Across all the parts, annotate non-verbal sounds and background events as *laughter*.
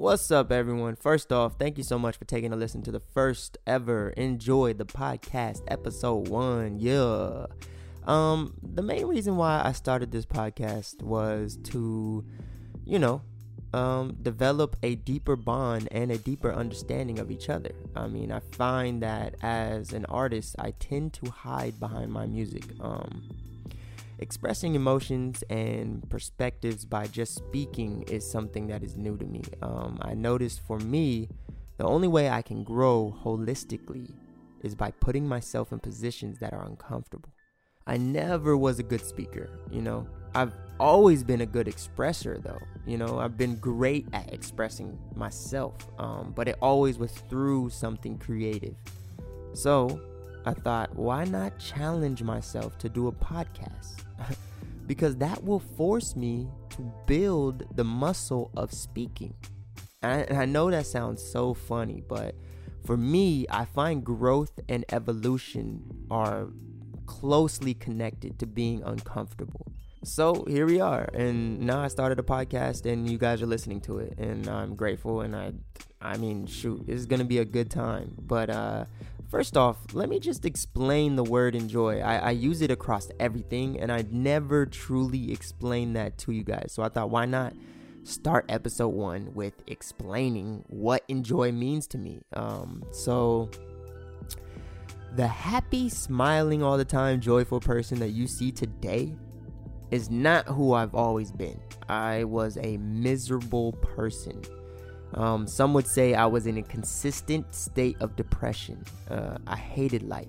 What's up, everyone? First off, thank you so much for taking a listen to the first ever Enjoy the Podcast episode one. Yeah. Um, the main reason why I started this podcast was to, you know, um, develop a deeper bond and a deeper understanding of each other. I mean, I find that as an artist, I tend to hide behind my music. Um, expressing emotions and perspectives by just speaking is something that is new to me. Um, I noticed for me, the only way I can grow holistically is by putting myself in positions that are uncomfortable. I never was a good speaker, you know. I've always been a good expresser, though. You know, I've been great at expressing myself, um, but it always was through something creative. So I thought, why not challenge myself to do a podcast? *laughs* because that will force me to build the muscle of speaking. And I, know that sounds so funny, but for me, I find growth and evolution are closely connected to being uncomfortable. So here we are, and now I started a podcast, and you guys are listening to it, and I'm grateful. And I, I mean, shoot, this is gonna be a good time. But uh, first off, let me just explain the word enjoy. I, I use it across everything, and I never truly explained that to you guys. So I thought, why not start episode one with explaining what enjoy means to me? Um, so the happy, smiling all the time, joyful person that you see today is not who I've always been. I was a miserable person. Um, some would say I was in a consistent state of depression. Uh, I hated life.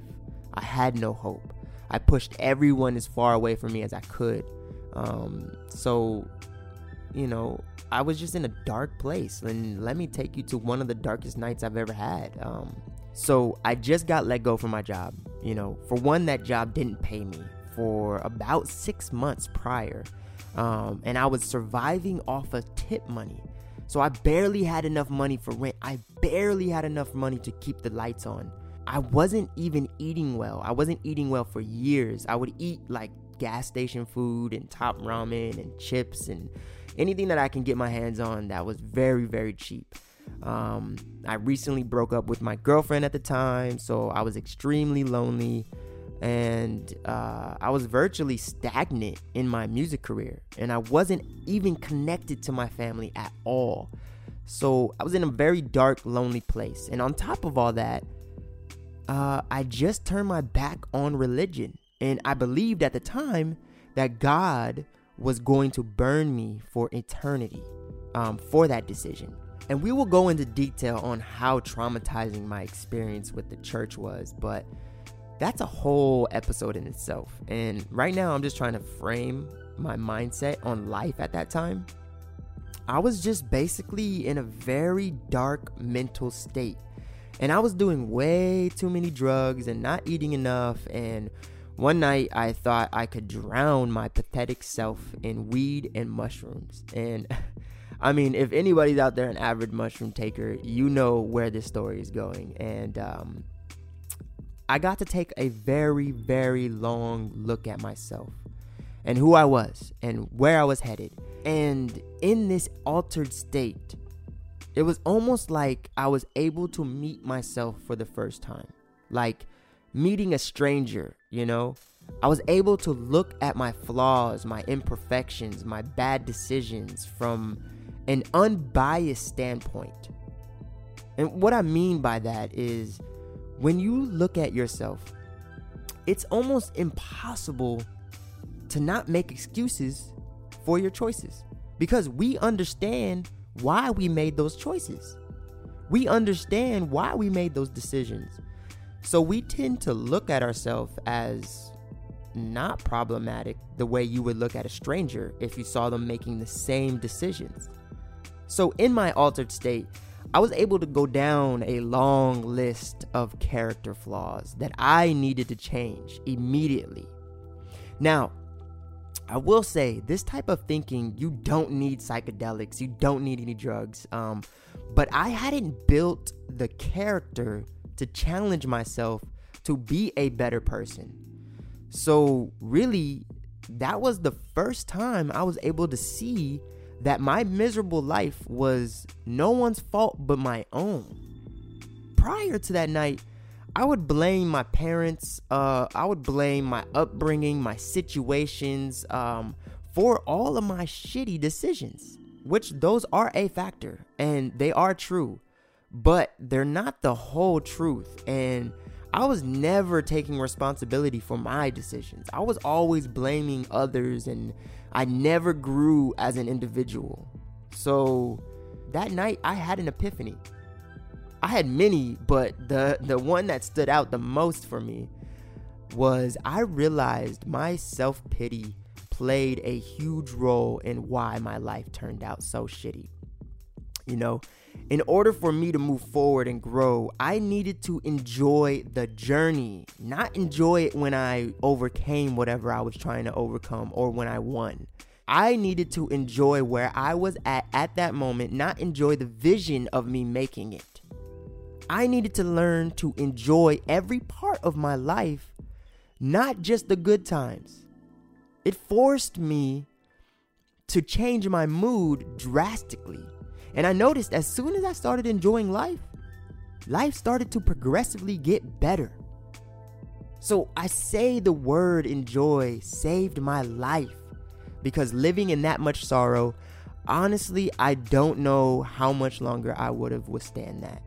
I had no hope. I pushed everyone as far away from me as I could. Um, so, you know, I was just in a dark place. And let me take you to one of the darkest nights I've ever had. Um, so I just got let go from my job. You know, for one, that job didn't pay me for about six months prior. Um, and I was surviving off of tip money. So I barely had enough money for rent. I barely had enough money to keep the lights on. I wasn't even eating well. I wasn't eating well for years. I would eat like gas station food and top ramen and chips and anything that I can get my hands on that was very, very cheap. Um, I recently broke up with my girlfriend at the time, so I was extremely lonely and uh, I was virtually stagnant in my music career, and I wasn't even connected to my family at all. So I was in a very dark, lonely place. And on top of all that, uh, I just turned my back on religion, and I believed at the time that God was going to burn me for eternity um, for that decision. And we will go into detail on how traumatizing my experience with the church was, but that's a whole episode in itself. And right now, I'm just trying to frame my mindset on life at that time. I was just basically in a very dark mental state. And I was doing way too many drugs and not eating enough. And one night I thought I could drown my pathetic self in weed and mushrooms. And *laughs* I mean, if anybody's out there an average mushroom taker, you know where this story is going. And um, I got to take a very, very long look at myself and who I was and where I was headed. And in this altered state, it was almost like I was able to meet myself for the first time. Like meeting a stranger, you know? I was able to look at my flaws, my imperfections, my bad decisions from an unbiased standpoint. And what I mean by that is when you look at yourself, it's almost impossible to not make excuses for your choices because we understand why we made those choices. We understand why we made those decisions. So we tend to look at ourselves as not problematic the way you would look at a stranger if you saw them making the same decisions. So in my altered state, I was able to go down a long list of character flaws that I needed to change immediately. Now, I will say this type of thinking, you don't need psychedelics, you don't need any drugs. Um, but I hadn't built the character to challenge myself to be a better person. So, really, that was the first time I was able to see that my miserable life was no one's fault but my own. Prior to that night, I would blame my parents, uh, I would blame my upbringing, my situations, um, for all of my shitty decisions, which those are a factor and they are true, but they're not the whole truth. And I was never taking responsibility for my decisions. I was always blaming others and I never grew as an individual. So that night I had an epiphany. I had many, but the the one that stood out the most for me was I realized my self-pity played a huge role in why my life turned out so shitty. You know, in order for me to move forward and grow, I needed to enjoy the journey, not enjoy it when I overcame whatever I was trying to overcome or when I won. I needed to enjoy where I was at at that moment, not enjoy the vision of me making it. I needed to learn to enjoy every part of my life, not just the good times. It forced me to change my mood drastically. And I noticed as soon as I started enjoying life, life started to progressively get better. So I say the word enjoy saved my life because living in that much sorrow, honestly, I don't know how much longer I would have withstand that.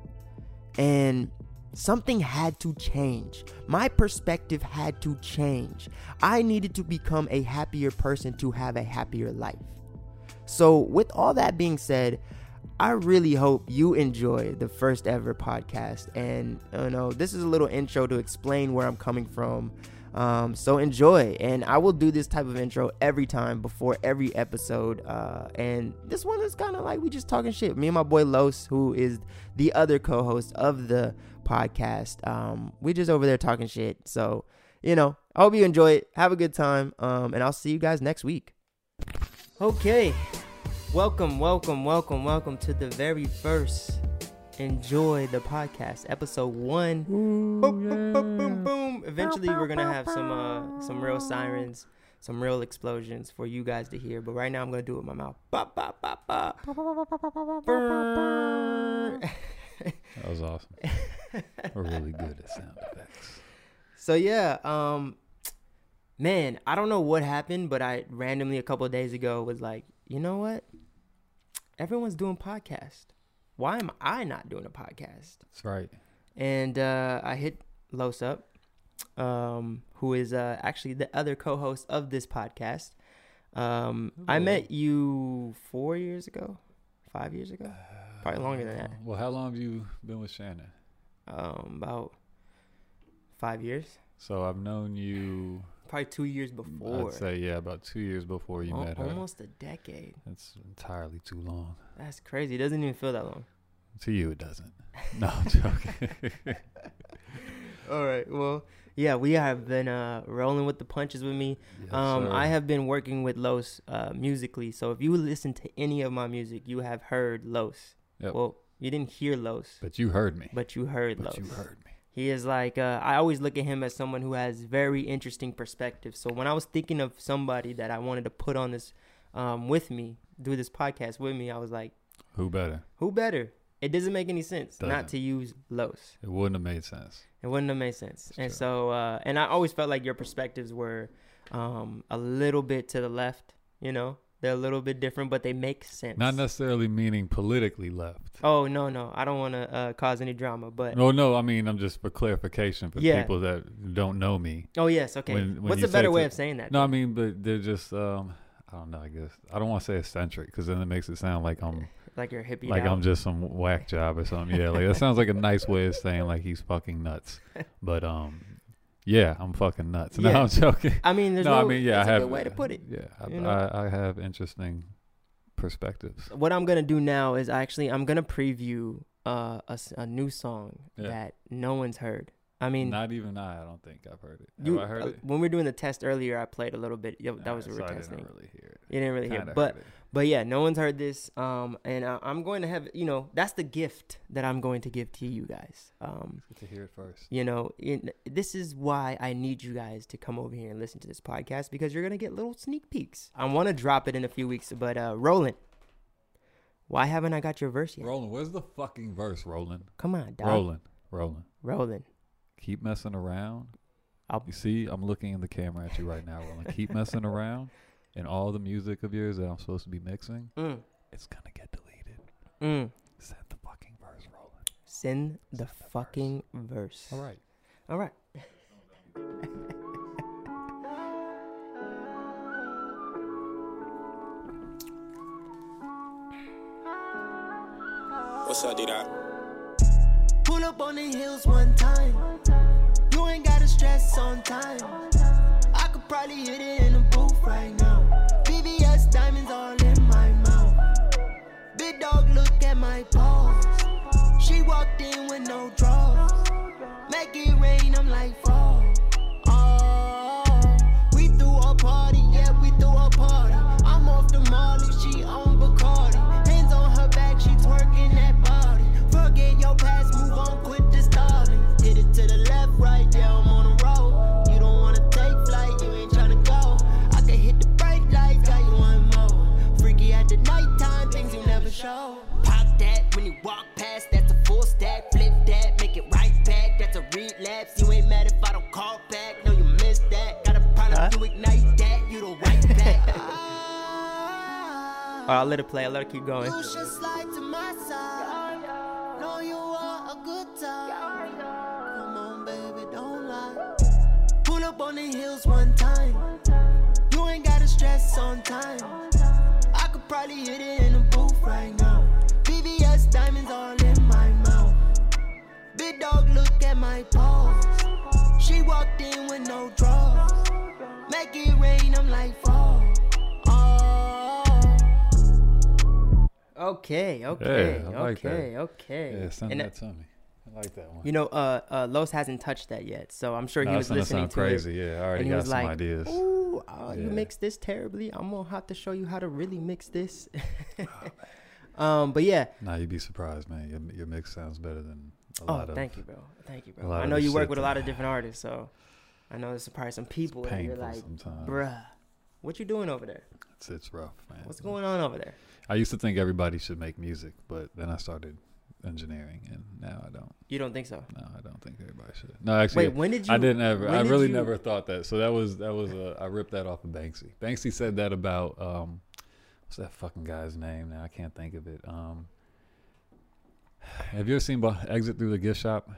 And something had to change. My perspective had to change. I needed to become a happier person to have a happier life. So, with all that being said, I really hope you enjoy the first ever podcast. And you know, this is a little intro to explain where I'm coming from. Um, so enjoy, and I will do this type of intro every time before every episode. Uh, and this one is kind of like we just talking shit. Me and my boy Los, who is the other co-host of the podcast, um, we just over there talking shit. So you know, I hope you enjoy it. Have a good time, um, and I'll see you guys next week. Okay, welcome, welcome, welcome, welcome to the very first enjoy the podcast episode one boom, boom, boom, boom, boom. eventually we're gonna have some uh some real sirens some real explosions for you guys to hear but right now i'm gonna do it with my mouth ba, ba, ba, ba. That was awesome. *laughs* We're really good at sound effects. so yeah um man i don't know what happened but i randomly a couple of days ago was like you know what everyone's doing podcast why am i not doing a podcast That's right. and uh, I hit Los up, um, who is uh, actually the other co-host of this podcast. Um, I met you four years ago, five years ago, probably longer than that. Uh, Well, how long have you been with Shannon? Um, about five years, So I've known you. Probably two years before. I'd say yeah, about two years before you Al- met her. almost a decade. That's entirely too long. That's crazy. It doesn't even feel that long. To you, it doesn't. *laughs* No, I'm joking. *laughs* All right. Well, yeah, we have been uh, rolling with the punches with me. Yes, Um. I have been working with Los uh, musically, so if you listen to any of my music, you have heard Los. Yep. Well, you didn't hear Los, But you heard me. but you heard But Los. you heard me. He is like uh, I always look at him as someone who has very interesting perspective. So when I was thinking of somebody that I wanted to put on this um, with me, do this podcast with me, I was like, Who better? who better? It doesn't make any sense not Doesn't. to use Los. It wouldn't have made sense. It wouldn't have made sense. It's and true. so, uh, and I always felt like your perspectives were um, a little bit to the left. You know, they're a little bit different, but they make sense. Not necessarily meaning politically left. Oh no, no, I don't want to uh, cause any drama, but No, no. I mean, I'm just for clarification for Yeah. people that don't know me. oh yes, okay. When- when What's a better way to- of saying that? No, I mean, but they're just. um I don't know. I guess I don't want to say eccentric because then it makes it sound like I'm *laughs* like you're hippie. like. I'm just some whack job or something. Yeah, like that sounds like a nice way of saying like he's fucking nuts. *laughs* But um, yeah, I'm fucking nuts. *laughs* No, Yeah. I'm joking. I mean, there's no, no. I mean, yeah, I a have good way to put it. Yeah, I, you know? I, I have interesting perspectives. What I'm gonna do now is actually I'm gonna preview uh, a, a new song Yeah. that no one's heard. I mean, Not even I. I don't think I've heard it. Have you, I heard uh, it? when we were doing the test earlier, I played a little bit. Yeah, that was Alright, what we so I didn't really hear it. You didn't really hear, Kinda it. but it. But yeah, no one's heard this. Um, and I, I'm going to have, you know, that's the gift that I'm going to give to you guys. Um, good to hear it first. you know, in, this is why I need you guys to come over here and listen to this podcast because you're going to get little sneak peeks. I want to drop it in a few weeks, but uh, Roland, Why haven't I got your verse yet? Roland, where's the fucking verse, Roland? Come on, dog. Roland, Roland. Rolling. Keep messing around. I'll- You see, I'm looking in the camera at you right now, Roland. Keep messing around, and all the music of yours that I'm supposed to be mixing, Mm. it's gonna get deleted. Mm. Send the fucking verse, Roland. Send the Send the verse. fucking verse. All right. All right. What's up, D-Dot? Pull up on the hills one time. You ain't gotta stress on time. I could probably hit it in the booth right now. She walked in with no drawers. Make it rain, I'm like fall. A relapse. You ain't mad if I don't call back, no, you missed that. Got a problem, Huh? you ignite that, you the white *laughs* back. All right, I'll let it play. I'll let it keep going. You should slide to my side. Know you want a good time. Come on, baby, don't lie. Pull up on the hills one time. You ain't gotta stress on time. I could probably hit it in the booth right now. VVS diamonds all in my mouth. Big dog, look at my paws. She walked in with no drawers. Make it rain, I'm like fall. Oh. Okay, okay, I like that. okay, okay. Yeah, send And, that to me. I like that one. You know, uh, uh, Los hasn't touched that yet, so I'm sure he was listening to crazy. it. Yeah, I already and he got was some like, ideas. "Ooh, you Yeah. mixed this terribly. I'm gonna have to show you how to really mix this." Oh, *laughs* um, but yeah. Nah, you'd be surprised, man. Your, your mix sounds better than a Oh, of. thank you, bro. Thank you, bro. I know you work with a lot of different artists, so I know there's probably some people that you're like, sometimes. bruh, what you doing over there? It's, it's rough, man. What's going on over there? I used to think everybody should make music, but then I started engineering, and now I don't. You don't think so? No, I don't think everybody should. No, actually, Wait, when did you? I didn't ever. I did really you- never thought that. So that was that was a. I ripped that off of Banksy. Banksy said that about um, what's that fucking guy's name? Now I can't think of it. Um, have you ever seen Exit Through the Gift Shop?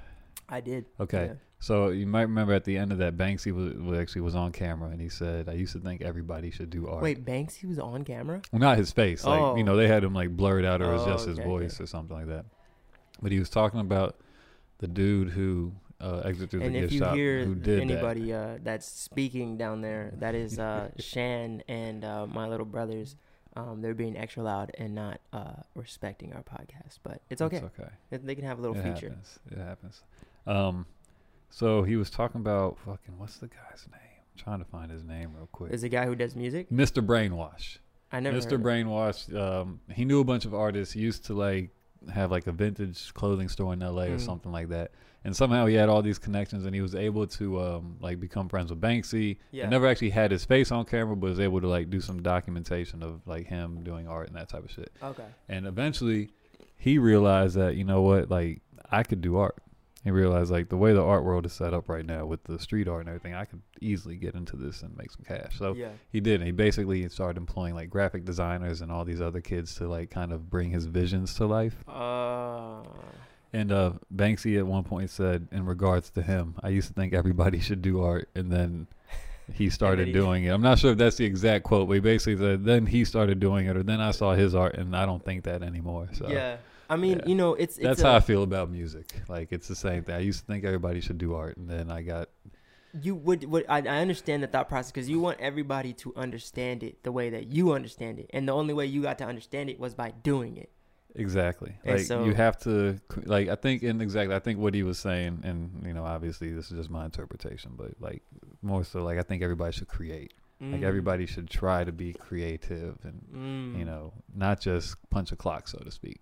I did. Okay, Yeah. so you might remember at the end of that, Banksy was, actually was on camera, and he said, "I used to think everybody should do art." Wait, Banksy was on camera. Well, not his face. Like Oh. you know, they had him like blurred out, or it was Oh, just his okay, voice okay. or something like that. But he was talking about the dude who uh, exit through and the if gift you shop hear who did anybody uh, that's speaking down there, that is uh, *laughs* Shan and uh, my little brothers. Um, they're being extra loud and not uh, respecting our podcast, but it's okay. It's okay. They- can have a little it feature. happens. It happens. Um, so he was talking about fucking what's the guy's name? I'm trying to find his name real quick. Is the guy who does music? Mr. Brainwash. I never. Mr. heard of. Brainwash. Um, he knew a bunch of artists. He used to like have like a vintage clothing store in L.A. or Mm. something like that. And somehow he had all these connections, and he was able to um, like become friends with Banksy. Yeah. And never actually had his face on camera, but was able to like do some documentation of like him doing art and that type of shit. Okay. And eventually, he realized that you know what, like I could do art. He realized like the way the art world is set up right now with the street art and everything, I could easily get into this and make some cash. So yeah. he did. He basically started employing like graphic designers and all these other kids to like kind of bring his visions to life. Uh, And uh, Banksy at one point said, in regards to him, I used to think everybody *laughs* should do art, and then he *laughs* started he- doing it. I'm not sure if that's the exact quote, but he basically said, then he started doing it, or then I saw his art, and I don't think that anymore. So yeah. I mean, yeah. you know, it's, it's that's a- how I feel about music. Like it's the same thing. I used to think everybody should do art, and then I got you would, would I, I understand the thought process because you want everybody to understand it the way that you understand it, and the only way you got to understand it was by doing it. Exactly. And Like so- you have to like I think in exactly I think what he was saying and you know obviously this is just my interpretation but like more so like I think everybody should create. Like Mm. everybody should try to be creative and Mm. you know not just punch a clock so to speak.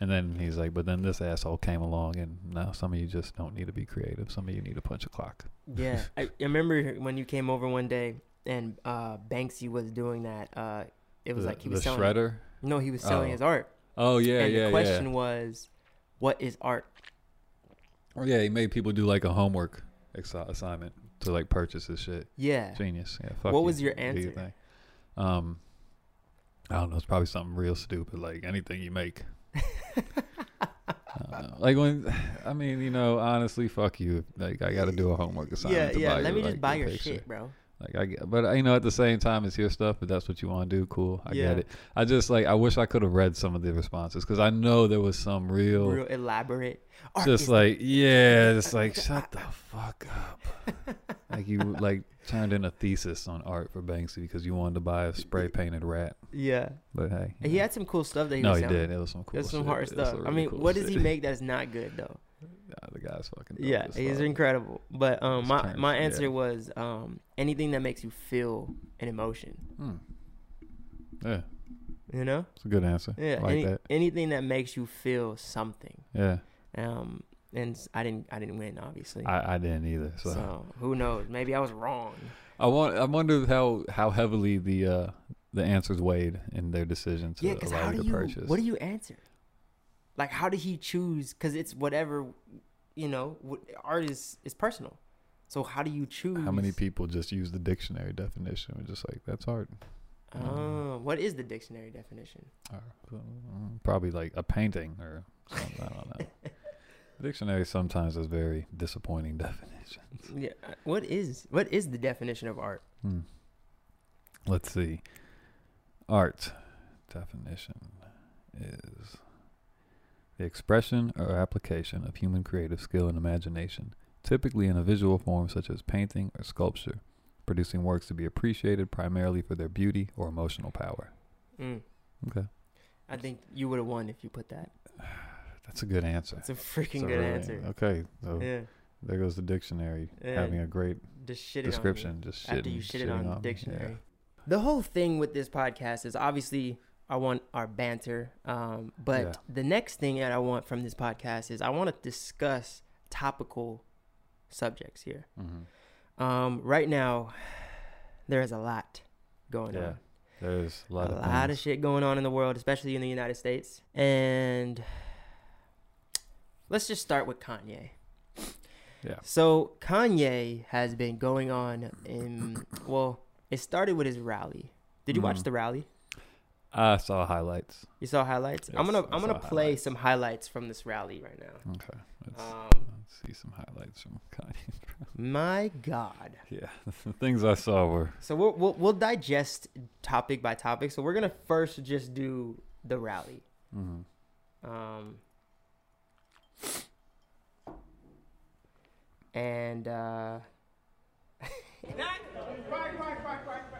And then he's like but then this asshole came along and now some of you just don't need to be creative. Some of you need to punch a clock. Yeah, *laughs* I, I remember when you came over one day and uh, Banksy was doing that. Uh, it was the, like he was the selling. shredder. No, he was selling Oh. his art, Oh yeah, and yeah, the question yeah. was, "What is art?" Oh yeah, he made people do like a homework exi- assignment to like purchase his shit. Yeah. Genius. Yeah. Fuck What you. was your Do your answer? Um, I don't know. It's probably something real stupid, like anything you make. I. *laughs* Like when, I mean, you know, honestly, fuck you. Like I got to do a homework yeah, assignment. to yeah. buy Let you, me just like, buy your picture. shit, bro. Like I, get- but you know, at the same time, it's your stuff. If that's what you want to do, cool. I Yeah. get it. I just like I wish I could have read some of the responses because I know there was some real, Real elaborate. Art just is- like yeah, just like shut the fuck up. *laughs* like you like turned in a thesis on art for Banksy because you wanted to buy a spray painted rat. yeah. But hey, And He had some cool stuff that he no, was he selling. did. It was some cool. There's some shit. hard It was stuff. some I really mean, cool what does he shit. make that's not good though? Yeah, the guy's fucking. Yeah, he's incredible. But um, His my my yeah. answer was um, anything that makes you feel an emotion. Hmm. Yeah, You know? it's a good answer. Yeah. Like any- that. Anything that makes you feel something. Yeah, Um, and I didn't I didn't win obviously. I, I didn't either. so. So, who knows? Maybe I was wrong. I want. I wonder how how heavily the uh the answers weighed in their decision to Yeah, allow how you do to you purchase. what do you answer? Like, how did he choose? Because it's whatever, you know. What, art is is personal. So how do you choose? How many people just use the dictionary definition? We're just like that's art. Oh, what is the dictionary definition? Uh, probably like a painting or something. I don't know. *laughs* Dictionary sometimes has very disappointing *laughs* definitions. Yeah. uh, What is what is the definition of art? Hmm. Let's see. Art definition is the expression or application of human creative skill and imagination, typically in a visual form such as painting or sculpture, producing works to be appreciated primarily for their beauty or emotional power. Mm. Okay. I think you would have won if you put that. *sighs* That's a good answer. It's a freaking So good really- answer. Okay. So Yeah. there goes the dictionary Yeah. having a great shit description. Just on you after you shit it shitting on the dictionary. Yeah. The whole thing with this podcast is obviously I want our banter, um, but Yeah. the next thing that I want from this podcast is I want to discuss topical subjects here. Mhm. Um, right now, there is a lot going Yeah. on. There's a lot a of lot of shit going on in the world, especially in the United States. And let's just start with Kanye. Yeah. So Kanye has been going on in well, it started with his rally. Did you watch Mhm. the rally? I saw highlights. You saw highlights. I'm gonna I I'm gonna play highlights. some highlights from this rally right now. Okay. Let's, Um, let's see some highlights from *laughs* Kanye. my God. yeah. *laughs* The things I saw were So we'll, we'll we'll digest topic by topic. So we're gonna first just do the rally. mhm. Um, and uh, Not, *laughs* right, right, right, right, right.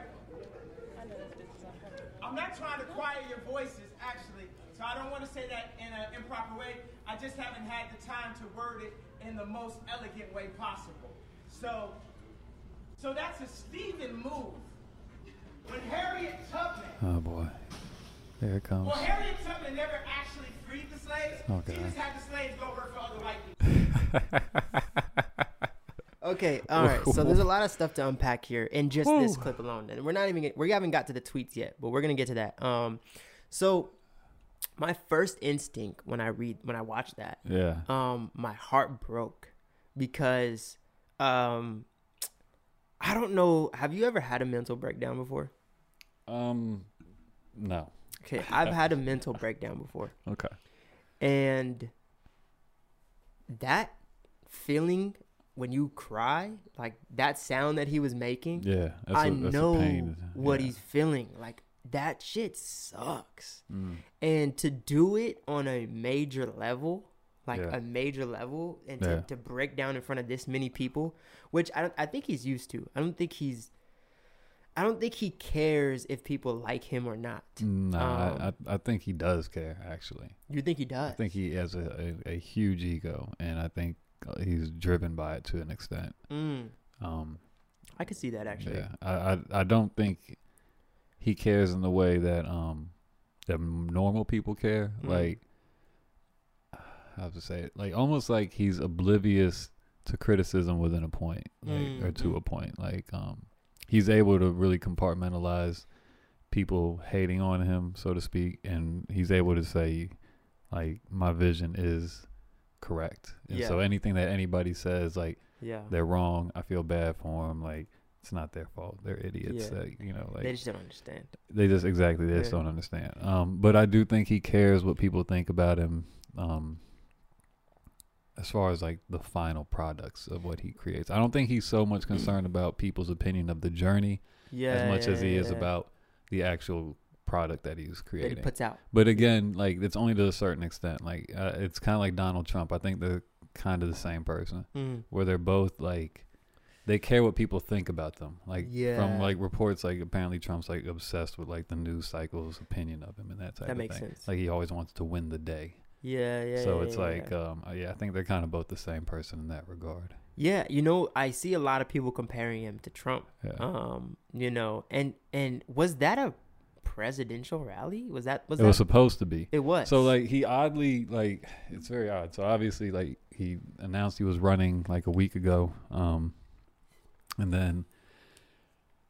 I'm not trying to quiet your voices, actually. So I don't want to say that in an improper way. I just haven't had the time to word it in the most elegant way possible. So, so that's a Stephen move. When Harriet Tubman, Oh boy. There it comes. well, Harriet Tubman never actually freed the slaves. Oh, She just had the slaves go work for other white *laughs* people. Okay, *laughs* all right. So there's a lot of stuff to unpack here in just this clip alone, and we're not even we haven't got to the tweets yet, but we're gonna get to that. Um, so my first instinct when I read when I watch that Yeah. um my heart broke because um I don't know have you ever had a mental breakdown before? Um. No. Okay, I've had a mental breakdown before. *laughs* Okay. And that feeling when you cry, like that sound that he was making, Yeah. That's I a, know what yeah. he's feeling. Like that shit sucks. Mm. And to do it on a major level, like Yeah. a major level, and to, Yeah. to break down in front of this many people, which I don't, I think he's used to. I don't think he's, I don't think he cares if people like him or not. No, I, Um, I I think he does care. Actually, You think he does? I think he has a, a, a huge ego, and I think he's driven by it to an extent. Mm, Um. I could see that actually. Yeah, I, I I don't think he cares in the way that um that normal people care. Mhm. Like how to say it, like almost like he's oblivious to criticism within a point, like or to Mhm. a point. Like um he's able to really compartmentalize people hating on him, so to speak, and he's able to say, like, my vision is correct. And so anything that anybody says, like, Yeah. they're wrong, I feel bad for them. Like, it's not their fault. They're idiots. Yeah. That, you know, like they just don't understand. they just exactly they just don't understand. Um, but I do think he cares what people think about him. Um, as far as like the final products of what he creates, I don't think he's so much *clears throat* concerned about people's opinion of the journey Yeah. as much yeah, as he yeah, is yeah. about the actual product that he's that he puts out. but again, like it's only to a certain extent. Like uh, it's kind of like Donald Trump. I think they're kind of the same person Mm. where they're both like they care what people think about them. Like Yeah. from like reports, like apparently Trump's like obsessed with like the news cycle's opinion of him and that type That of makes thing. sense. Like he always wants to win the day. Yeah, yeah. so yeah, it's yeah, like, yeah. um, uh, yeah, I think they're kind of both the same person in that regard. yeah, you know, I see a lot of people comparing him to Trump. Um, you know, and and was that a presidential rally? Was that was it that? was supposed to be. it was. So like he oddly like it's very odd. So obviously like he announced he was running like a week ago, um, and then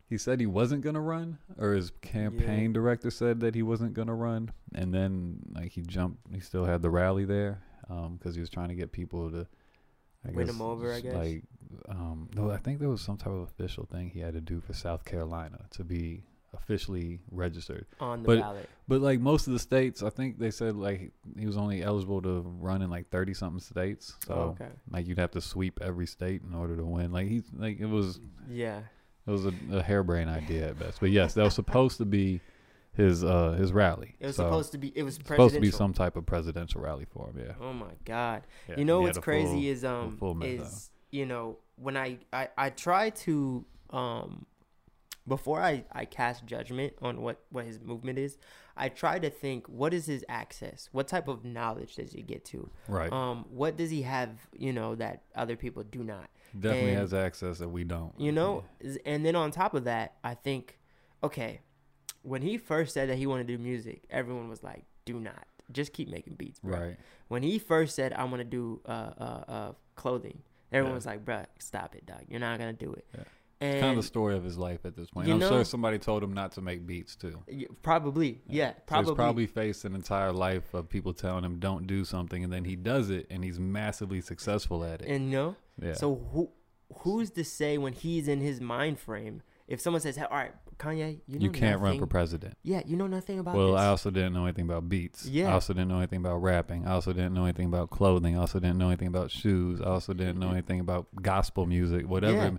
he said he wasn't gonna run, or his campaign director said that he wasn't gonna run, and then like he jumped. He still had the rally there because he was trying to get people to I Win guess, him over, I guess. Like, um, no, I think there was some type of official thing he had to do for South Carolina to be officially registered. on the but- ballot. But like most of the states, I think they said like he was only eligible to run in like thirty something states. So Oh, okay. like you'd have to sweep every state in order to win. Like he's like it was Yeah. it was a, a harebrained idea at best. But yes, that was supposed to be his uh his rally. It was So, supposed to be. It was supposed to be some type of presidential rally for him. Yeah. Oh my god. Yeah, you know what's crazy full- is um is you know when I, I I try to um before I I cast judgment on what what his movement is, I try to think what is his access? What type of knowledge does he get to? right. Um what does he have, you know, that other people do not? Definitely and- has access that we don't. You know, Is- and then on top of that, I think okay, when he first said that he wanted to do music, everyone was like, "Do not. Just keep making beats, bro." Right. when he first said I want to do uh, uh, uh, clothing, everyone Yeah. was like, bro, stop it, dog. You're not gonna do it." Yeah. And kind of the story of his life at this point. I'm know- sure somebody told him not to make beats too. probably, yeah, So probably, he's probably faced an entire life of people telling him don't do something, and then he does it, and he's massively successful at it. and know. yeah. So who who's to say when he's in his mind frame? If someone says, hey, "All right, Kanye, you know you can't run for president. Yeah, you know nothing about Well, this. I also didn't know anything about beats. Yeah. I also didn't know anything about rapping. I also didn't know anything about clothing. I also didn't know anything about shoes. I also didn't know mm-hmm. anything about gospel music. Whatever. Yeah.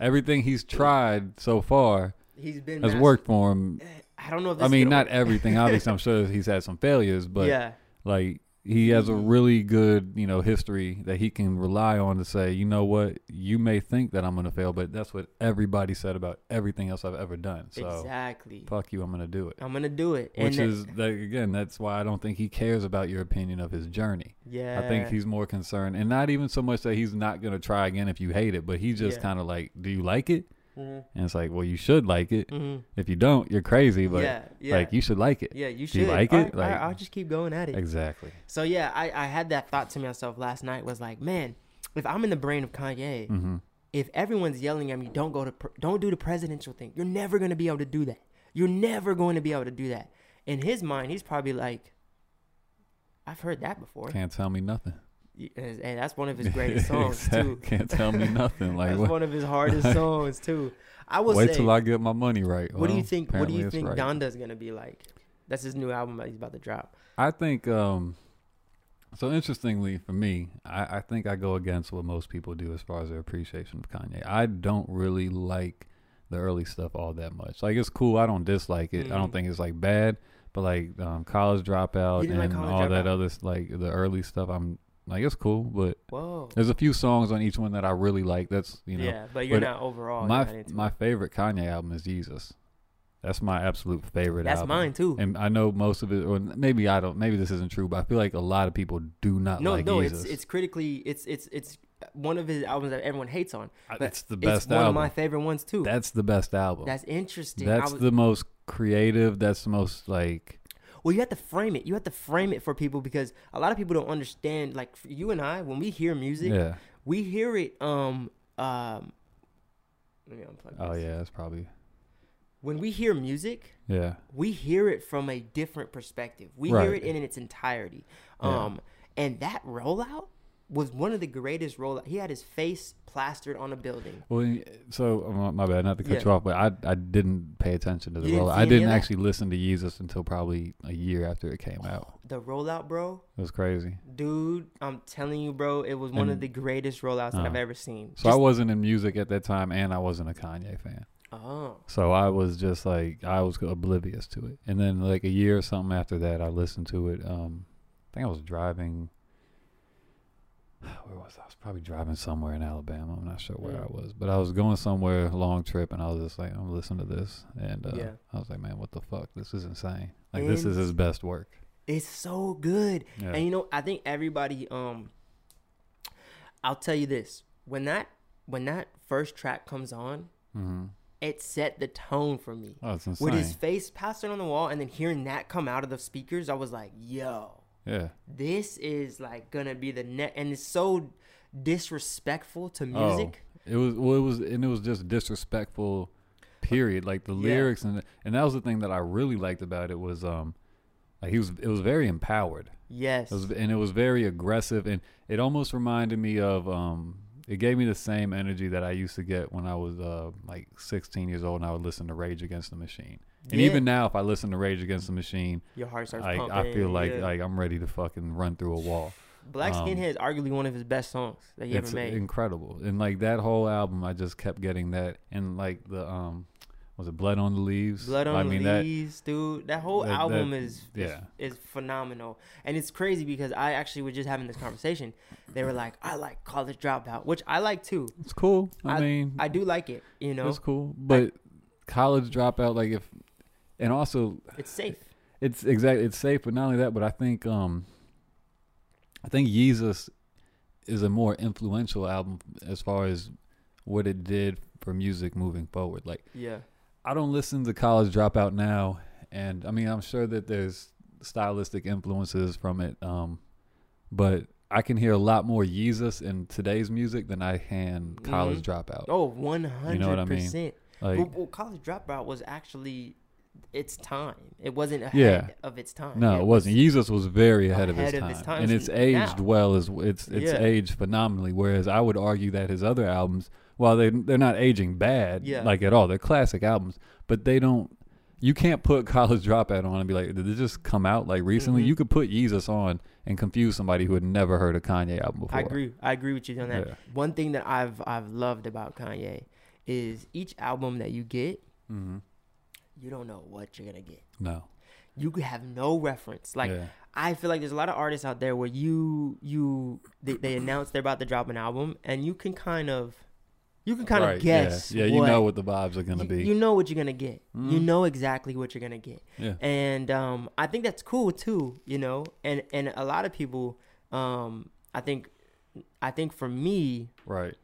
Everything he's tried so far he's been has master- worked for him. I don't know. If I mean, not work. everything. Obviously, I'm sure he's had some failures, but yeah, like he has a mm-hmm. really good you know history that he can rely on to say you know what you may think that i'm going to fail but that's what everybody said about everything else i've ever done so exactly. fuck you i'm going to do it I'm gonna do it. and which that- is that again that's why i don't think he cares about your opinion of his journey yeah. i think he's more concerned and not even so much that he's not going to try again if you hate it but he's just Yeah. kind of like do you like it Mhm. and it's like well you should like it Mhm. if you don't you're crazy but yeah, yeah, like you should like it yeah. You should do you like All it? right, all right, Like- I'll just keep going at it. exactly So yeah, I, I had that thought to myself last night. Was like, man, if I'm in the brain of Kanye, hmm if everyone's yelling at me, don't go to, pr- don't do the presidential thing. You're never gonna be able to do that. You're never going to be able to do that. In his mind, he's probably like, I've heard that before. can't tell me nothing And and that's one of his *laughs* greatest songs Exactly. too. Can't tell me nothing. Like that's what, one of his hardest *laughs* songs too. I will wait say, till I get my money right. what do you think? What do you think right. Donda's gonna be like? That's his new album that he's about to drop. I think. um So interestingly, for me, I, I think I go against what most people do as far as their appreciation of Kanye. I don't really like the early stuff all that much. Like it's cool. I don't dislike it. I don't Mm. think it's like bad. But like um, college dropout didn't like and College all that other like the early stuff, I'm like it's cool. But Whoa. there's a few songs on each one that I really like. That's you know yeah, but you're but not overall. my not my favorite Kanye album is Yeezus. That's my absolute favorite That's album. mine too. And I know most of it, or maybe I don't. Maybe this isn't true, but I feel like a lot of people do not no, like no, Yeezus. it's it's critically it's it's it's one of his albums that everyone hates on. Uh, but it's the It's best one of my favorite ones too. That's the best album. That's interesting. That's was- the most creative. That's the most like. Well, you have to frame it. You have to frame it for people because a lot of people don't understand. Like you and I, when we hear music, Yeah. we hear it. Um, um. Let me unplug Oh this. yeah, that's probably. when we hear music, Yeah. we hear it from a different perspective. We hear it in its entirety. Yeah. Um, and that rollout was one of the greatest rollout. He had his face plastered on a building. Well, so uh, my bad, not to cut Yeah. you off, but I I didn't pay attention to the rollout. I didn't actually listen to Yeezus until probably a year after it came out. The rollout, bro, It was crazy. dude, I'm telling you, bro, it was one of the greatest rollouts that Uh, I've ever seen. So I wasn't in music at that time, and I wasn't a Kanye fan. Oh, So I was just like I was oblivious to it. And then like a year or something after that, I listened to it. Um, I think I was driving. *sighs* Where was I? I was probably driving somewhere in Alabama. I'm not sure where Mm. I was, but I was going somewhere long trip, and I was just like, I'm listening to this, and uh, Yeah. I was like, man, what the fuck? This is insane. Like this is his best work. it's so good. Yeah. And you know, I think everybody um I'll tell you this. When that when that first track comes on, hmm it set the tone for me. Oh, it's insane. With his face plastered on the wall and then hearing that come out of the speakers, I was like, yo, yeah. this is like gonna be the net and it's so disrespectful to Oh, music. it was well, it was and it was just disrespectful. Period. Like the Yeah. lyrics and and that was the thing that I really liked about it was um, like he was it was very empowered. Yes. It was, and it was very aggressive, and it almost reminded me of um. It gave me the same energy that I used to get when I was uh like 16 years old, and I would listen to Rage Against the Machine. And Yeah. even now, if I listen to Rage Against the Machine, Your heart starts I pumping. I feel like yeah. like I'm ready to fucking run through a wall. Black um, Skinhead is arguably one of his best songs that he ever made. incredible, and like that whole album, I just kept getting that, and like the um, was it Blood on the Leaves? Blood on I the mean that Leaves, dude. That whole that- album that- is, is yeah. is phenomenal, and it's crazy because I actually was just having this conversation. They were like, "I like College Dropout," which I like too. it's cool. I, mean, I do like it. You know, it's cool, but college dropout, like if, and also it's safe. it's exactly it's safe, but not only that, but I think um, I think Yeezus is a more influential album as far as what it did for music moving forward. Like Yeah, I don't listen to College Dropout now, and I mean I'm sure that there's stylistic influences from it, um, but I can hear a lot more Yeezus in today's music than I can College Dropout. Oh, one hundred You know what I mean? percent. Like Well, well, College Dropout was actually its time. It wasn't ahead Yeah. of its time. no, it wasn't. Yeezus was very ahead, of, his ahead time. his time and it's now. aged well as it's it's Yeah. aged phenomenally. Whereas I would argue that his other albums, while they they're not aging bad, Yeah. like at all, they're classic albums, but they don't. You can't put *laughs* College Dropout on and be like, did it just come out like recently? Mhm. You could put Yeezus on and confuse somebody who had never heard a Kanye album before. I agree. I agree with you on that. Yeah. One thing that I've I've loved about Kanye is each album that you get, hmm you don't know what you're gonna get. No. You have no reference. Like yeah. I feel like there's a lot of artists out there where you you they, they announce they're about to drop an album and you can kind of you can kind Right, of guess. Yeah, yeah you what- know what the vibes are gonna you, be. you know what you're gonna get. You Mhm. know exactly what you're gonna get. yeah. and um, I think that's cool too. You know, and and a lot of people, um, I think, I think for me, Right.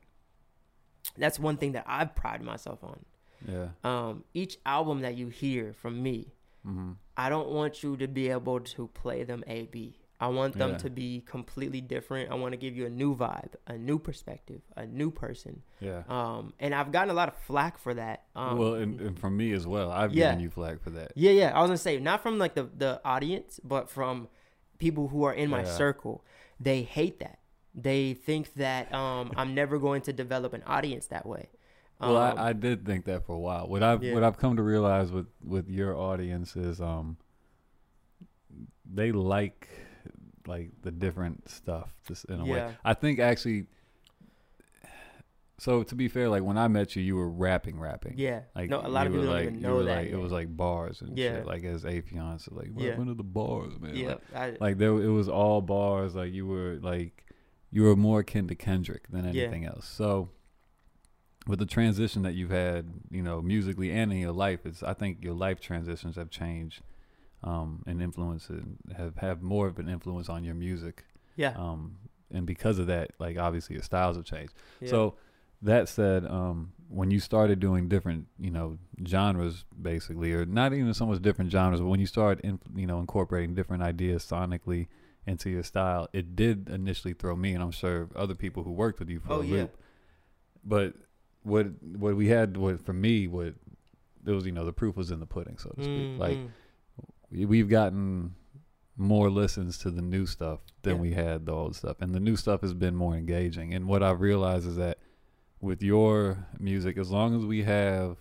that's one thing that I've prided myself on. Yeah. Um, each album that you hear from me, hmm I don't want you to be able to play them A B. I want them Yeah. to be completely different. I want to give you a new vibe, a new perspective, a new person. Yeah. Um, and I've gotten a lot of flack for that. Um, well, and, and from me as well, I've Yeah. given you flack for that. Yeah, yeah. I was gonna say not from like the the audience, but from people who are in my Yeah. circle. They hate that. They think that um, I'm never going to develop an audience that way. Well, Um, I, I did think that for a while. What I've Yeah. what I've come to realize with with your audience is um they like like the different stuff just in a Yeah. way. I think actually so to be fair, like when I met you, you were rapping, rapping. yeah. Like no, a lot of people were don't like, even know that. Like, it was like bars and Yeah. shit. Like as Afion, so like Yeah. yeah. of the bars, man. yeah. Like, I, like there it was all bars. Like you were like you were more akin to Kendrick than Yeah. anything else. So with the transition that you've had, you know, musically and in your life, it's I think your life transitions have changed um, and influenced and have have more of an influence on your music. yeah. Um, and because of that, like obviously your styles have changed. yeah. So that said, um, when you started doing different, you know, genres basically, or not even so much different genres, but when you started, in, you know, incorporating different ideas sonically into your style, it did initially throw me, and I'm sure other people who worked with you for Oh, a yeah. loop. But what what we had, what for me, what it was you know the proof was in the pudding, so to speak. Mm, Like we- we've gotten more listens to the new stuff than Yeah. we had the old stuff, and the new stuff has been more engaging. And what I've realized is that with your music, as long as we have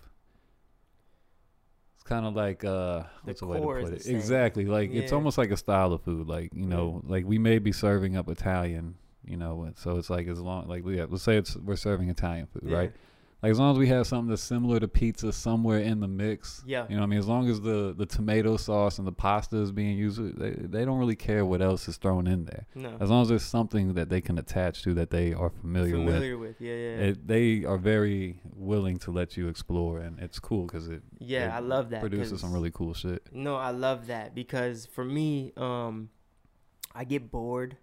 it's kind of like uh what's the way to put it? exactly. Like it's almost like a style of food. Like you know like we may be serving up italian you know so it's like as long like we let's say it's we're serving italian food Yeah. right like as long as we have something that's similar to pizza somewhere in the mix Yeah. you know what i mean as long as the the tomato sauce and the pasta is being used they, they don't really care what else is thrown in there no. as long as there's something that they can attach to that they are familiar, with familiar with. Yeah, yeah. it, they are very willing to let you explore and it's cool because it yeah, it I love that. produces some really cool shit No, I love that because for me, um, I get bored,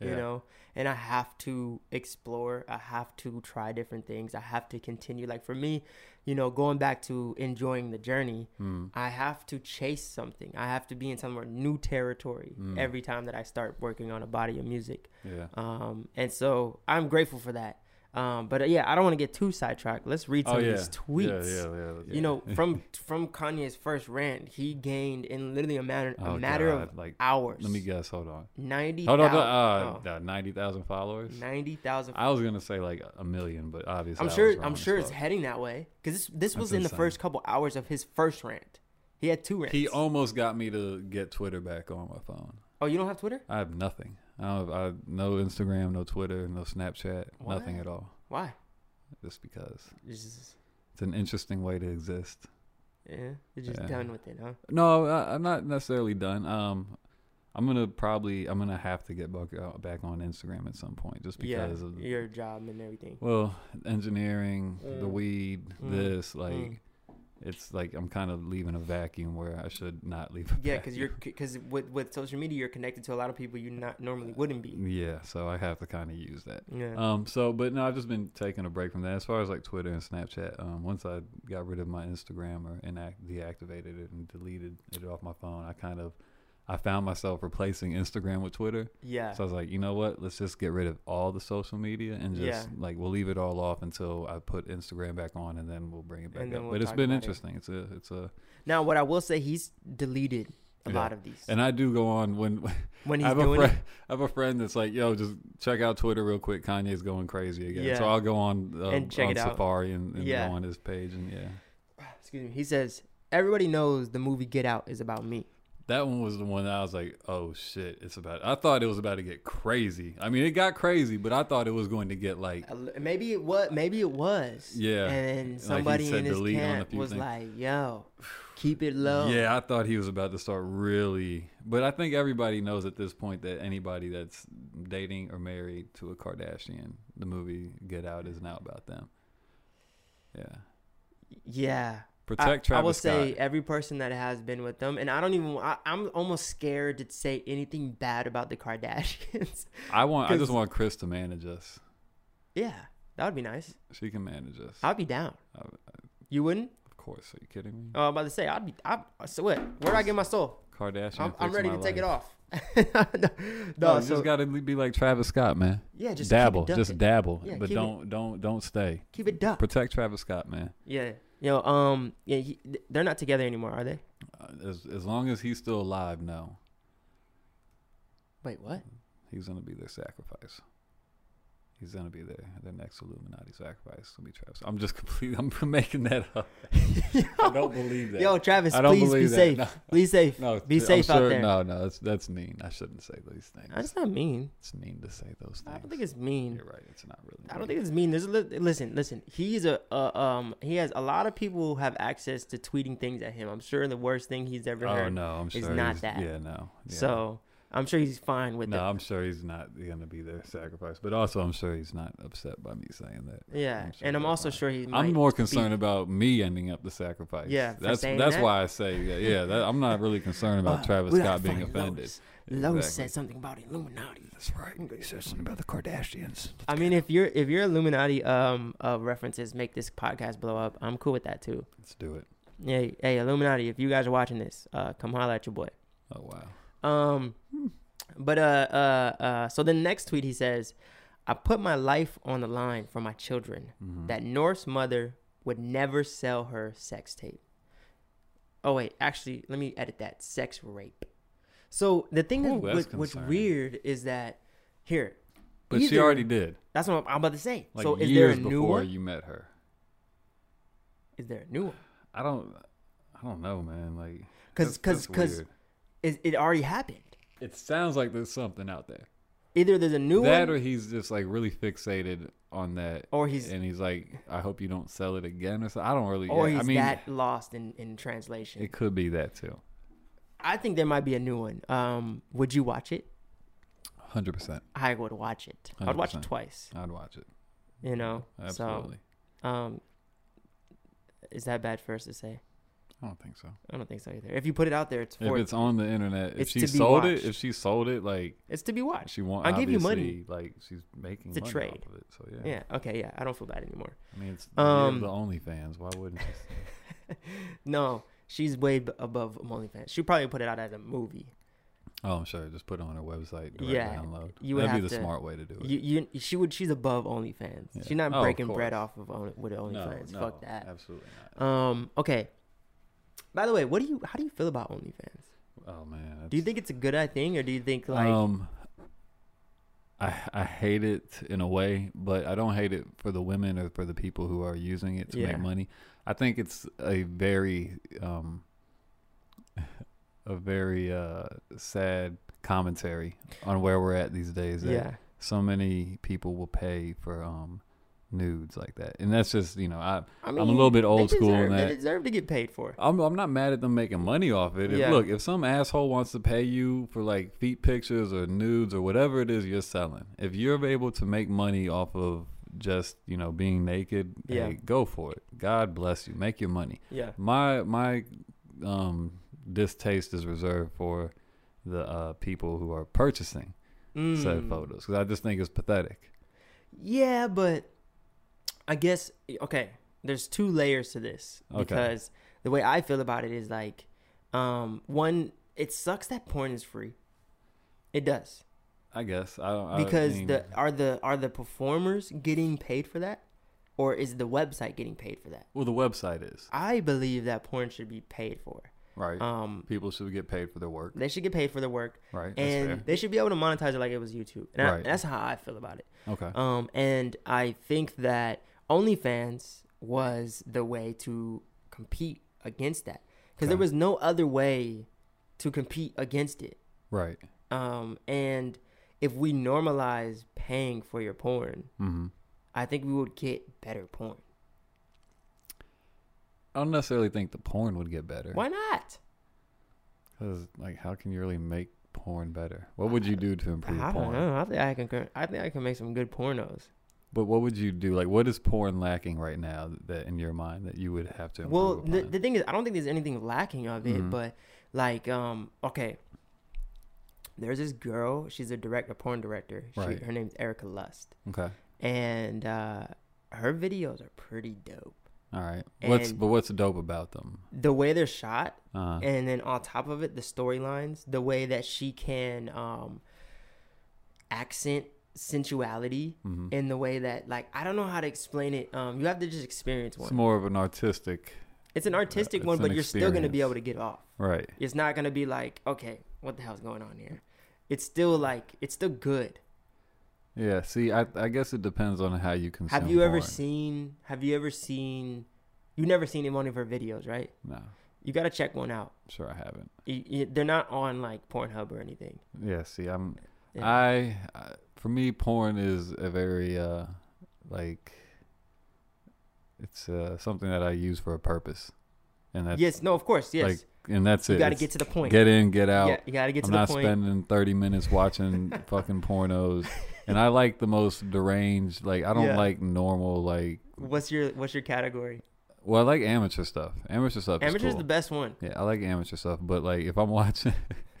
you know, and I have to explore. I have to try different things. I have to continue. Like for me, you know, going back to enjoying the journey, Mm. I have to chase something. I have to be in somewhere new territory Mm. every time that I start working on a body of music. yeah Um, and so I'm grateful for that. Um, but uh, yeah, I don't want to get too sidetracked. Let's read some oh of yeah these tweets. yeah yeah, You know, from from Kanye's first rant, he gained in literally a matter a Oh, matter God, of like hours. let me guess hold on ninety. hold on thou- uh, uh, 90,000 followers oh, ninety thousand. I was gonna say like a million but obviously I'm sure. was I'm sure it's heading that way because this this was That's in the first couple hours of his first rant. He had two rants. he almost got me to get Twitter back on my phone oh, you don't have Twitter? I have nothing I don't I, no Instagram no Twitter no Snapchat nothing at all Why? just because It's just, it's an interesting way to exist yeah, you're just Yeah. done with it, huh? No, I, I'm not necessarily done. Um, I'm gonna probably I'm gonna have to get back uh, back on Instagram at some point, just Yeah, because of your job and everything. well, engineering, the Mm. weed, Mm. this like Mm. It's like I'm kind of leaving a vacuum where I should not leave. A Yeah, because you're because with with social media, you're connected to a lot of people you not normally wouldn't be. yeah, so I have to kind of use that. Yeah. Um, so but no, I've just been taking a break from that. As far as like Twitter and Snapchat, um, once I got rid of my Instagram or inact- deactivated it and deleted it off my phone, I kind of I found myself replacing Instagram with Twitter. yeah. So I was like, you know what? Let's just get rid of all the social media and just Yeah. like we'll leave it all off until I put Instagram back on, and then we'll bring it back up. we'll but it's been about it. interesting. It's a it's a Now, what I will say, he's deleted a Yeah. lot of these and I do go on when *laughs* when I he's have a doing friend. it. I have a friend that's like, yo, just check out Twitter real quick. Kanye's going crazy again. Yeah. So I'll go on uh, And check on it out. Safari and, and Yeah. go on his page and yeah. Excuse me. He says everybody knows the movie Get Out is about me. That one was the one that I was like, oh shit, it's about. I thought it was about to get crazy. I mean, it got crazy, but I thought it was going to get like, Maybe it was. Maybe it was. Yeah. And somebody said in his delete on a camp was things. like, "Yo, keep it low." yeah, I thought he was about to start really. But I think everybody knows at this point that anybody that's dating or married to a Kardashian, the movie Get Out is now about them. Yeah. Yeah. Protect I, I will Travis say Scott. every person that has been with them, and I don't even. I, I'm almost scared to say anything bad about the Kardashians. I want. I just *laughs* want Kris to manage us. yeah, that would be nice. She can manage us. I'd be down. Uh, You wouldn't? of course. Are you kidding me? Oh, I'm about to say I'd be. I so what? Where do I get my soul? Kardashian. I'm, I'm ready to take it off. *laughs* No, no, you so just gotta be like Travis Scott, man. yeah, just dabble, it just dabble, Yeah, but don't, don't, don't stay. keep it duck. Protect Travis Scott, man. Yeah, yo, um, yeah, he, they're not together anymore, are they? Uh, as as long as he's still alive, no, Wait, what? he's gonna be their sacrifice. He's gonna be their the next Illuminati sacrifice. Gonna be Travis. I'm just *laughs* completely. I'm *laughs* making that up. *laughs* I don't believe that. Yo, Travis, please be safe. No. Be safe. No, be safe out there. No, no, that's that's mean. I shouldn't say these things. That's not mean. It's mean to say those things. I don't think it's mean. You're right. It's not really. Mean. I don't think it's mean. There's a li- listen, listen. He's a uh, um. He has a lot of people who have access to tweeting things at him. I'm sure the worst thing he's ever Oh heard. no, I'm is sure. not that. Yeah, no. Yeah. So I'm sure he's fine with no, it. I'm sure he's not gonna be their sacrifice. But also, I'm sure he's not upset by me saying that. Yeah, I'm sure and I'm also fine. sure he. Might I'm more be- concerned about me ending up the sacrifice. Yeah, for that's that's that? why I say yeah. yeah that, *laughs* I'm not really concerned about Uh, Travis Scott being offended. Los. Los Exactly. said something about Illuminati. That's right. He said something about the Kardashians. I mean, if your if your Illuminati um uh, references make this podcast blow up, I'm cool with that too. Let's do it. Hey, hey, Illuminati, if you guys are watching this, uh, come holler at your boy. Oh wow. Um, but uh, uh, uh, so the next tweet he says, "I put my life on the line for my children. Mhm. That North's mother would never sell her sex tape." Oh wait, actually, let me edit that. Sex rape. So the thing Ooh, what, what's weird is that here. But she already did. That's what I'm about to say. Like so is there a new before one? you met her. Is there a new one? I don't. I don't know, man. Like, Because that's- because that's weird. It, it already happened. it sounds like there's something out there. Either there's a new that one, or he's just like really fixated on that, or he's and he's like, I hope you don't sell it again or something. I don't really. or yeah, he's I mean, that lost in in translation. it could be that too. I think there might be a new one. Um, would you watch it? Hundred percent. I would watch it. I'd watch it twice. I'd watch it. You know. Absolutely. So, um, is that bad for us to say? I don't think so. I don't think so either. If you put it out there, it's If it's on the internet, if It's she sold it, if she sold it, like it's to be watched. she want, I'll give you money. Like she's making It's a money trade. off of it. So yeah. Yeah. Okay. Yeah. I don't feel bad anymore. I mean, it's Um, the OnlyFans. Why wouldn't you? *laughs* No, she's way b- above OnlyFans. She'd probably put it out as a movie. Oh, I'm sure. Just put it on her website. Yeah, download. you would That'd be the to- smart way to do it. You, you, she would. She's above OnlyFans. Yeah. She's not Oh, of breaking bread off of on, with no, OnlyFans. no, Fuck that. Absolutely not. Um. Okay. By the way, what do you? How do you feel about OnlyFans? oh man. Do you think it's a good thing, or do you think like? um, I I hate it in a way, but I don't hate it for the women or for the people who are using it to Yeah. make money. I think it's a very um *laughs* a very uh sad commentary on where we're at these days. yeah. So many people will pay for um nudes like that, and that's just you know I, I am mean, a little bit old they school in that. They deserve to get paid for. it. I'm I'm not mad at them making money off it. If, Yeah. Look, if some asshole wants to pay you for like feet pictures or nudes or whatever it is you're selling, if you're able to make money off of just you know being naked, Yeah. hey, go for it. God bless you. Make your money. Yeah. My my um distaste is reserved for the uh, people who are purchasing said Mm. photos because I just think it's pathetic. Yeah, but I guess okay. There's two layers to this Okay. because the way I feel about it is like, um, one, it sucks that porn is free. It does I guess I don't I because mean, the are the are the performers getting paid for that, or is the website getting paid for that? well the website is I believe that porn should be paid for. right. Um, people should get paid for their work. they should get paid for their work, Right. And fair. they should be able to monetize it like it was YouTube. And I- Right. that's how I feel about it. Okay. Um, and I think that OnlyFans was the way to compete against that because there was no other way to compete against it. right. Um, and if we normalize paying for your porn, Mm-hmm. I think we would get better porn. I don't necessarily think the porn would get better. Why not? Because, like, how can you really make porn better? What would you do to improve I don't porn? know. I think I can. I think I can make some good pornos. But what would you do? Like, what is porn lacking right now that, in your mind, that you would have to improve Well, the, the thing is, I don't think there's anything lacking of it, Mhm. but like, um, okay, there's this girl. She's a director, porn director. She, Right. Her name's Erika Lust, okay. and uh, her videos are pretty dope. All right. What's And- but what's dope about them? The way they're shot, Uh, and then on top of it, the storylines, the way that she can um, accent sensuality mhm. in the way that, like, I don't know how to explain it. Um, you have to just experience one. It's more of an artistic, It's an artistic it's one, an but you're still gonna be able to get off. right? It's not gonna be like, okay, what the hell's going on here? It's still like, it's still good. Yeah. See, I I guess it depends on how you consume. have you ever porn. seen? Have you ever seen? You've never seen one of her videos, right? No, You gotta check one out. sure I haven't. You, you, they're not on like Pornhub or anything. Yeah. See, I'm Yeah. I, I for me porn is a very uh like it's uh something that I use for a purpose. And that's yes, no, of course, yes. like and that's it. you it. gotta get to the point. get in, get out. Yeah, you gotta get to I'm the not point. spending 30 minutes watching *laughs* fucking pornos. *laughs* And I like the most deranged like I don't Yeah. like normal like What's your What's your category? Well I like amateur stuff. Amateur stuff is Amateur's cool. the best one. Yeah, I like amateur stuff, but like if I'm watching, *laughs* *laughs*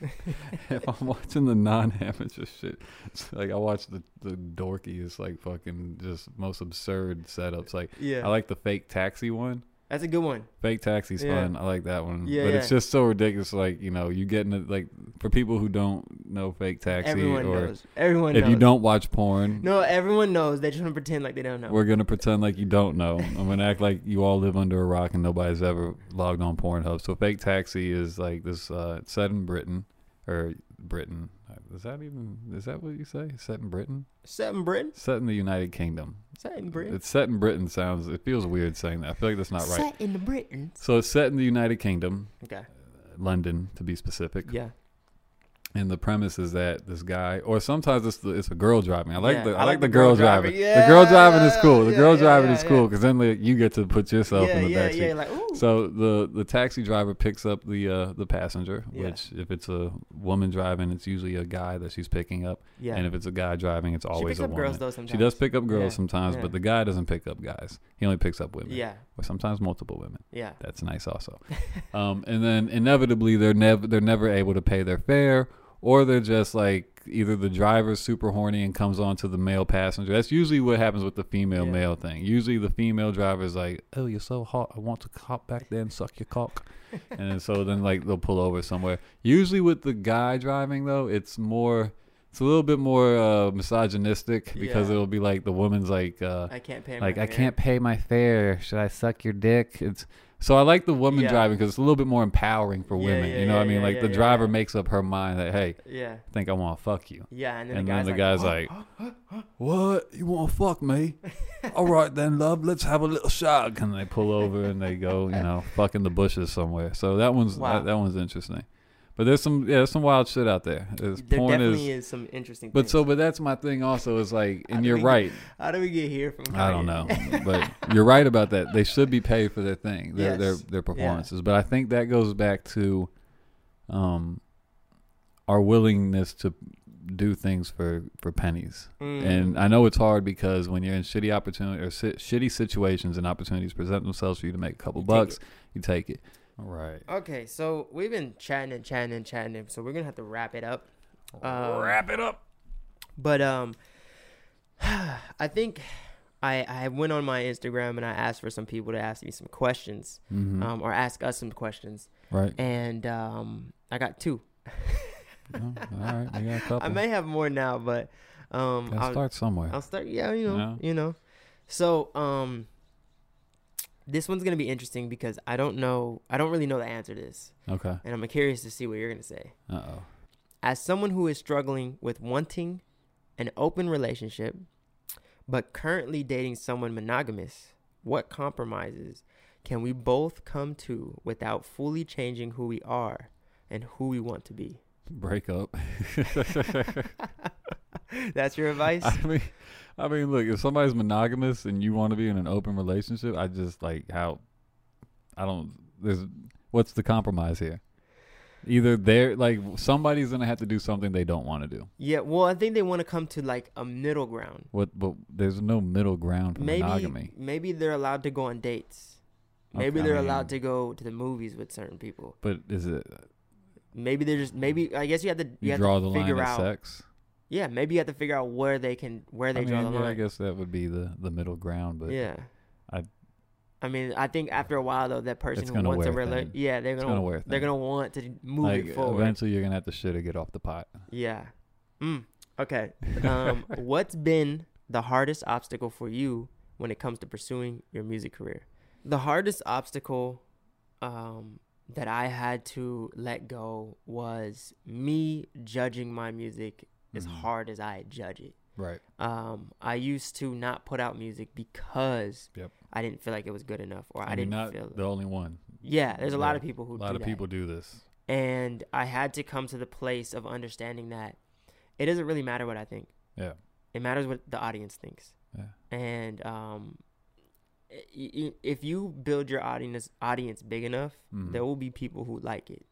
if I'm watching the non-amateur shit, it's like I watch the the dorkiest, like fucking just most absurd setups. Like Yeah. I like the fake taxi one. That's a good one. Fake taxi's Yeah. fun. I like that one. Yeah, but it's just so ridiculous. Like you know, you getting it like for people who don't know fake taxi Everyone or knows. Everyone if knows. you don't watch porn, No, everyone knows. They just want to pretend like they don't know. we're gonna pretend like you don't know. I'm gonna act like you all live under a rock and nobody's ever logged on Pornhub. So fake taxi is like this. Uh, it's set in Britain or Britain. Is that even? Is that what you say? Set in Britain? Set in Britain. Set in the United Kingdom. Set in Britain. It's set in Britain. Sounds. It feels weird saying that. I feel like that's not right. Set in the Britain. So it's set in the United Kingdom, Okay. London to be specific. Yeah. And the premise is that this guy, or sometimes it's the, it's a girl driving. I like Yeah, the I, like, the, girl, driving. driving. the girl driving is cool. The Yeah, girl yeah, driving yeah, is cool yeah. because then like, you get to put yourself yeah, in the yeah, backseat. yeah. Like. So the the taxi driver picks up the uh, the passenger, Yeah. which if it's a woman driving, it's usually a guy that she's picking up, yeah. and if it's a guy driving, it's she always a up woman. girls though sometimes. She does pick up girls Yeah, sometimes, yeah. but the guy doesn't pick up guys. He only picks up women. Yeah. or sometimes multiple women. Yeah. That's nice also. *laughs* um, and then inevitably they're never they're never able to pay their fare, or they're just like either the driver's super horny and comes on to the male passenger. That's usually what happens with the female Yeah. male thing. Usually the female driver is like, "Oh, you're so hot. I want to hop back there and suck your cock." *laughs* and then, so then like they'll pull over somewhere. Usually with the guy driving though, it's more. It's a little bit more uh, misogynistic because Yeah. it'll be like the woman's like, uh, I can't pay. like I fare. can't pay my fare. Should I suck your dick? It's so I like the woman Yeah. driving because it's a little bit more empowering for women. yeah, you know what I mean? Like yeah, the driver yeah. makes up her mind that hey, Yeah. I think I want to fuck you. Yeah. And then And the then guy's the like, guy's like, "What? You want to fuck me? *laughs* All right then, love. Let's have a little shot." And they pull over and they go, you know, fuck in the bushes somewhere. So that one's Wow. that, that one's interesting. But there's some yeah, there's some wild shit out there. There's there porn definitely is, is, some interesting. but things. so but that's my thing also is like, and you're we- right. how do we get here from? I don't know, *laughs* but you're right about that. They should be paid for their thing, their their, Yes. their performances. But I think that goes back to, um, our willingness to do things for for pennies. Mm. And I know it's hard because when you're in shitty opportunity or si- shitty situations and opportunities present themselves for you to make a couple You bucks, it. you take it. Right. Okay, so we've been chatting and chatting and chatting, so we're gonna have to wrap it up. Um, Wrap it up. But um, *sighs* I think I I went on my Instagram and I asked for some people to ask me some questions, hmm um, or ask us some questions, right. and um, I got two. Oh, all right. We got a *laughs* couple. I may have more now, but um, Gotta I'll, start somewhere. I'll start. Yeah, you know, Yeah. you know. So um, this one's gonna be interesting because I don't know. I don't really know the answer to this, Okay. and I'm curious to see what you're gonna say. Uh oh. As someone who is struggling with wanting an open relationship, but currently dating someone monogamous, what compromises can we both come to without fully changing who we are and who we want to be? Break up. *laughs* *laughs* That's your advice? I mean, I mean, look, if somebody's monogamous and you want to be in an open relationship, I just like how I don't. There's what's the compromise here? Either they're like somebody's gonna have to do something they don't want to do. yeah, well, I think they want to come to like a middle ground. What? But there's no middle ground for Maybe monogamy. maybe they're allowed to go on dates. Maybe Okay, they're mean- allowed to go to the movies with certain people. But is it Maybe they're just maybe I guess you have to you, you, have draw to the line figure at out sex? Yeah, maybe you have to figure out where they can where they I draw mean, the yeah, I line. guess that would be the the middle ground. But yeah. I- I mean, I think after a while though, that person who wants a wear rela- yeah, they're gonna, gonna wear they're gonna want to move like it forward. eventually, you're gonna have to shit or get off the pot. Yeah. Mm. Okay. Um, *laughs* what's been the hardest obstacle for you when it comes to pursuing your music career? The hardest obstacle um, that I had to let go was me judging my music as Mhm. hard as I judge it. Right. Um, I used to not put out music because Yep. I didn't feel like it was good enough, or I, I didn't not feel. the only one. yeah, there's a lot of people who A lot of that. people do this. and I had to come to the place of understanding that it doesn't really matter what I think. Yeah. It matters what the audience thinks. Yeah. And um, if you build your audience audience big enough, Mhm. there will be people who like it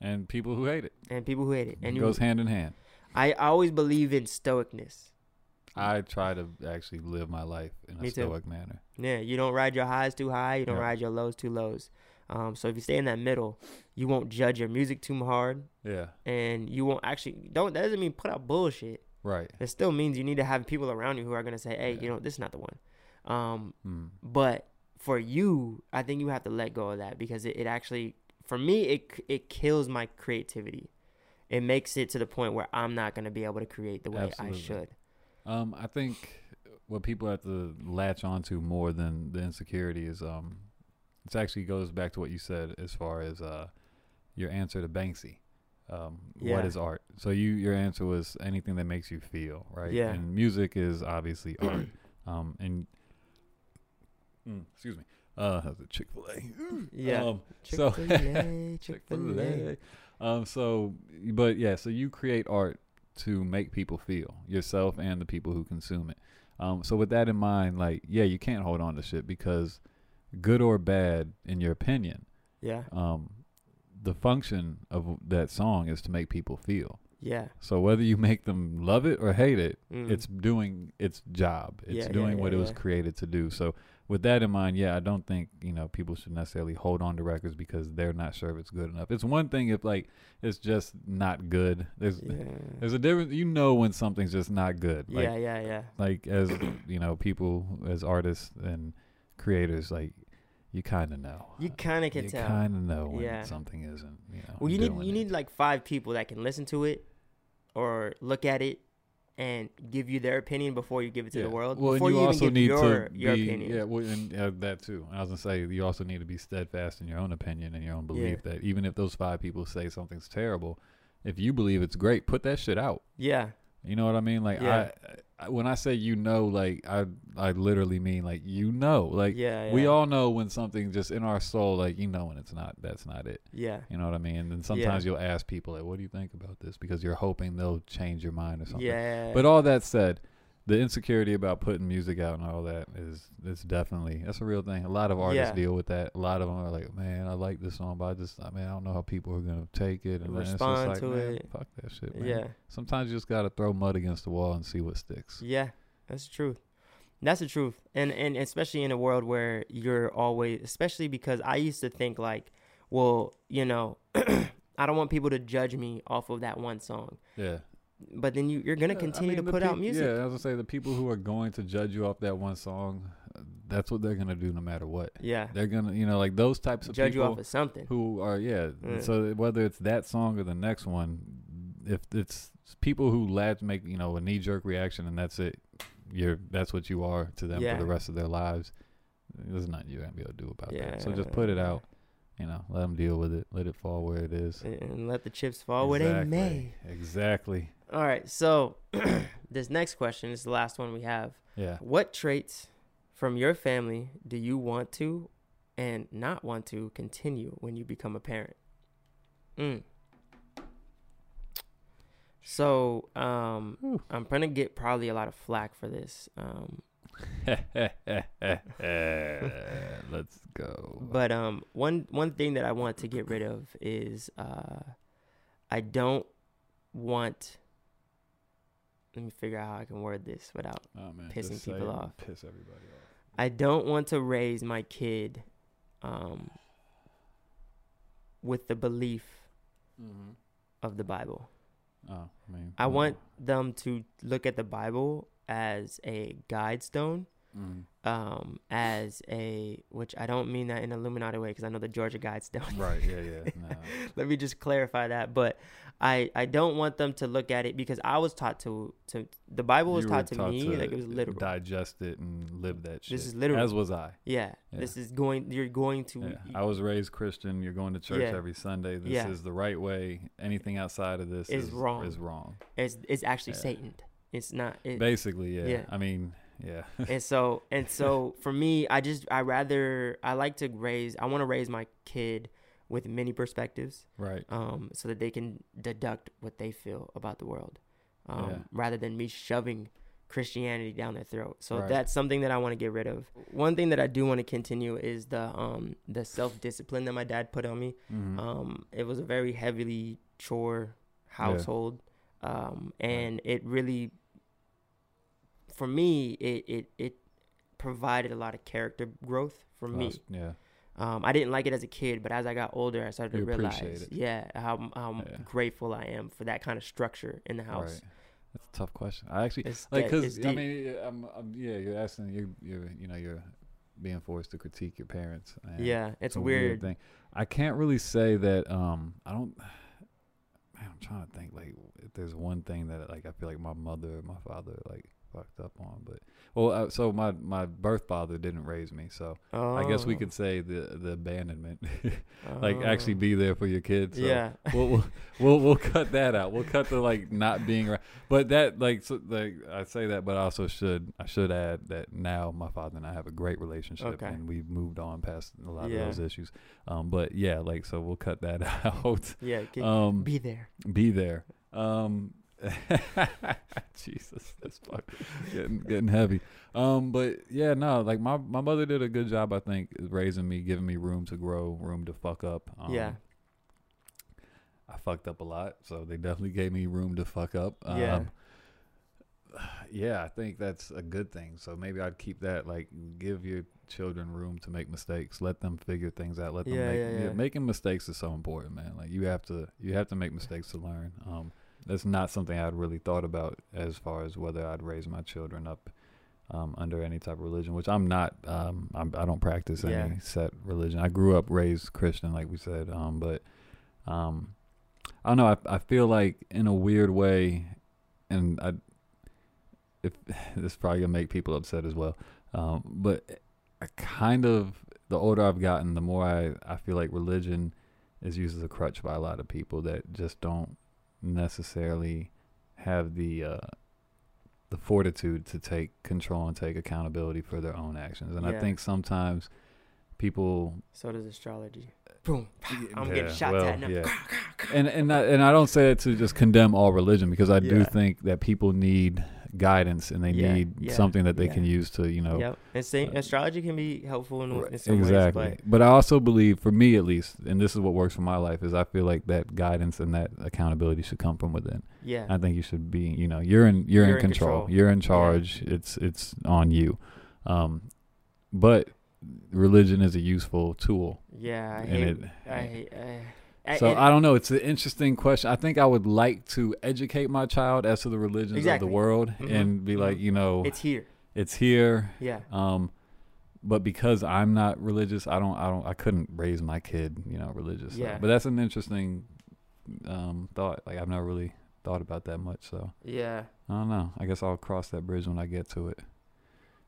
And people who hate it. and people who hate it. And it you, goes hand in hand. I always believe in stoicness. I try to actually live my life in a Me too. stoic manner. Yeah, you don't ride your highs too high. You don't Yeah. ride your lows too lows. Um, so if you stay in that middle, you won't judge your music too hard, Yeah. and you won't actually don't. That doesn't mean put out bullshit. Right. It still means you need to have people around you who are gonna say, "Hey, Yeah. you know, this is not the one." Um, Mm. but for you, I think you have to let go of that because it, it actually, for me, it it kills my creativity. It makes it to the point where I'm not gonna be able to create the way Absolutely. I should. Um, I think what people have to latch onto more than the insecurity is um, it actually goes back to what you said as far as uh, your answer to Banksy. Um, Yeah. What is art? So you your answer was anything that makes you feel right. Yeah. And music is obviously art. *clears throat* Um, and mm, excuse me. Uh, Chick Fil A. Yeah. Um, *laughs* Chick-fil-A, Chick-fil-A. Chick-fil-A. Um, so, but yeah, so you create art to make people feel yourself and the people who consume it. Um, so with that in mind, like, yeah, you can't hold on to shit because good or bad, in your opinion, Yeah. um, the function of that song is to make people feel. Yeah. So whether you make them love it or hate it, Mm. it's doing its job. It's Yeah, yeah, doing what yeah, it was yeah. created to do. So with that in mind, yeah, I don't think you know people should necessarily hold on to records because they're not sure if it's good enough. It's one thing if like it's just not good. There's yeah. there's a difference. You know when something's just not good. Like, yeah, yeah, yeah. Like as you know, people as artists and creators, like you kind of know. You kind of can you tell. kind of know when Yeah. something isn't. You know. Well, you need you it. need like five people that can listen to it or look at it and give you their opinion before you give it to the world. Well, before you, you, also even need your to your be, opinion. Yeah, well, and uh, that too. I was gonna say you also need to be steadfast in your own opinion and your own belief that even if those five people say something's terrible, if you believe it's great, put that shit out. Yeah. You know what I mean? Like Yeah. I, when I say you know, like I, I literally mean like you know, like yeah, we all know when something just in our soul, like you know when it's not. That's not it. Yeah. You know what I mean? And then sometimes you'll ask people, like, "What do you think about this?" Because you're hoping they'll change your mind or something. Yeah. But all that said, the insecurity about putting music out and all that is is definitely that's a real thing. A lot of artists Yeah. deal with that. A lot of them are like, man, I like this song, but I just, I mean, I don't know how people are gonna take it and it's Respond like, to it. Fuck that shit, man. yeah. Sometimes you just gotta throw mud against the wall and see what sticks. Yeah. That's the truth. That's the truth. And and especially in a world where you're always especially because I used to think like, well, you know, *clears throat* I don't want people to judge me off of that one song. Yeah. But then you you're gonna Yeah, I continue mean, to put out music. Yeah, I was gonna say the people who are going to judge you off that one song, that's what they're gonna do no matter what. Yeah. They're gonna, you know, like those types of Judge you off of something. who are yeah. Yeah. So whether it's that song or the next one, if it's people who latch make you know a knee jerk reaction and that's it, you're that's what you are to them Yeah. for the rest of their lives. There's nothing you're gonna be able to do about that. So just put it out. You know, let them deal with it. Let it fall where it is. and let the chips fall where they may. Exactly. All right, so *clears throat* this next question is the last one we have. Yeah. What traits from your family do you want to and not want to continue when you become a parent? Mm. So, um, Whew. I'm gonna get probably a lot of flack for this. Um, *laughs* Let's go. But um, one one thing that I want to get rid of is uh, I don't want. Let me figure out how I can word this without. oh, man, pissing people off. Piss everybody off. I don't want to raise my kid, um, with the belief Mm-hmm. of the Bible. Oh, I mean, I want them to look at the Bible as a guide stone, mm, um, as a which I don't mean that in Illuminati way because I know the Georgia Guidestones. right. Yeah. Yeah. *laughs* No. let me just clarify that but i i don't want them to look at it because i was taught to to the bible was were taught to me like it was literal Digest it and live that shit. This is literal. As was I. yeah, Yeah. this is going you're going to Yeah. I was raised Christian. You're going to church Yeah. every Sunday. This is the right way. Anything outside of this Is is, wrong. Is wrong. it's it's actually satan it's not it, Basically, yeah. I mean, yeah. *laughs* and so and so for me i just i rather i like to raise i want to raise my kid with many perspectives right. um so that they can deduct what they feel about the world um Yeah. rather than me shoving christianity down their throat so Right. that's something that i want to get rid of one thing that i do want to continue is the um the self-discipline that my dad put on me Mhm. um it was a very heavily chore household um and it really for me it it it provided a lot of character growth for me Yeah. um, I didn't like it as a kid, but as I got older, I started You to realize, yeah, how how Yeah. grateful I am for that kind of structure in the house. Right. That's a tough question. I actually It's like because I mean, I'm, I'm, yeah, you're asking you, you, you know, you're being forced to critique your parents. yeah, it's a weird. thing. I can't really say that. Um, I don't. Man, I'm trying to think. Like, if there's one thing that like I feel like my mother, or my father, like fucked up on. But well, uh, so my my birth father didn't raise me, so I guess we Oh. could say the the abandonment, *laughs* like actually Oh. be there for your kids. So yeah. *laughs* we'll, we'll we'll we'll cut that out. We'll cut the like not being around. But that like so, like I say that, but I also should I should add that now my father and I have a great relationship, Okay. and we've moved on past a lot Yeah. of those issues. Um, but yeah, like so we'll cut that *laughs* out. Yeah. Um, be there. be there. Um, *laughs* Jesus, that's fuck, getting getting heavy. Um, but yeah, no, like my my mother did a good job, I think, raising me, giving me room to grow, room to fuck up. Um, yeah. I fucked up a lot, so they definitely gave me room to fuck up. Yeah. Um, yeah, I think that's a good thing. So maybe I'd keep that like give your children room to make mistakes. Let them figure things out. Let them Yeah, make yeah, yeah. making mistakes is so important, man. Like you have to you have to make mistakes to learn. Um that's not something I'd really thought about as far as whether I'd raise my children up um, under any type of religion, which I'm not. Um, I'm, I don't practice any Yeah. set religion. I grew up raised Christian, like we said, um, but um, I don't know. I, I feel like in a weird way, and I, if *sighs* this is probably gonna make people upset as well, um, but I kind of the older I've gotten, the more I I feel like religion is used as a crutch by a lot of people that just don't necessarily have the uh, the fortitude to take control and take accountability for their own actions. And I think sometimes people So does astrology. Boom. I'm Yeah, getting shot well, at now. yeah. and and I, and I don't say it to just condemn all religion because I do think that people need guidance and they Yeah, need yeah, something that they yeah. can use to you know Yep. And same, uh, astrology can be helpful in, in some exactly. ways, But I also believe, for me at least, and this is what works for my life, is I feel like that guidance and that accountability should come from within. yeah. I think you should be, you know, you're in you're, You're in control. control. You're in charge. It's it's on you. Um, but religion is a useful tool. yeah. I and hate. it- I hate. I, So and- I don't know. It's an interesting question. I think I would like to educate my child as to the religions Exactly. of the world Mhm, and be like, mhm. you know, it's here. it's here. Yeah. Um, but because I'm not religious, I don't, I don't, I couldn't raise my kid, you know, religious. Yeah. But that's an interesting um, thought. Like I've never really thought about that much. So Yeah. I don't know. I guess I'll cross that bridge when I get to it.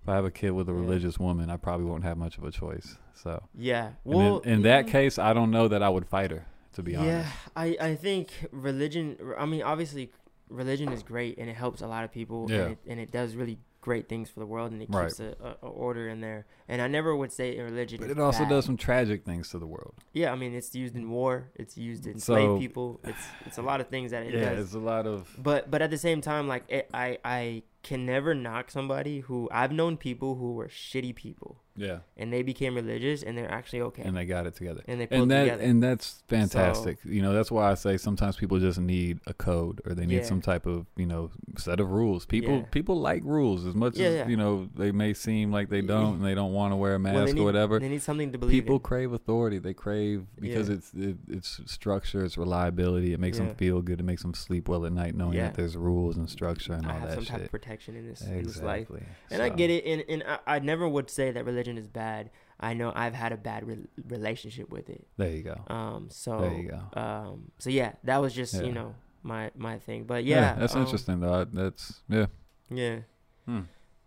If I have a kid with a Yeah. religious woman, I probably won't have much of a choice. So Yeah. and Well, in, in that case, I don't know that I would fight her. To be yeah, honest. I, I think religion. I mean, obviously, religion is great and it helps a lot of people. Yeah. And it, and it does really great things for the world and it Right. keeps a, a, a order in there. And I never would say religion. But is it also bad. does some tragic things to the world. Yeah, I mean, it's used in war. It's used in So- slave people. It's it's a lot of things that it does. yeah, does. it's a lot of But but at the same time, like it, I I can never knock somebody who I've known people who were shitty people yeah, and they became religious and they're actually okay and they got it together. and they pulled and that together. and that's fantastic. you know, that's why I say sometimes people just need a code or they need Yeah. some type of you know set of rules. People Yeah. people like rules as much Yeah, as you know they may seem like they don't and they don't want to wear a mask Well, need, or whatever. They need something to believe People in. crave authority. They crave because it's it, it's structure, it's reliability. It makes them feel good. It makes them sleep well at night knowing that there's rules and structure and I all have that some shit. type of protection in this in this life. exactly. And I get it, and, and I, I never would say that religion is bad. I know I've had a bad re- relationship with it. There you go. Um, so There you go. um, so yeah, that was just Yeah. you know my my thing. But yeah, that's um, interesting though. I- That's yeah. Yeah, Hmm.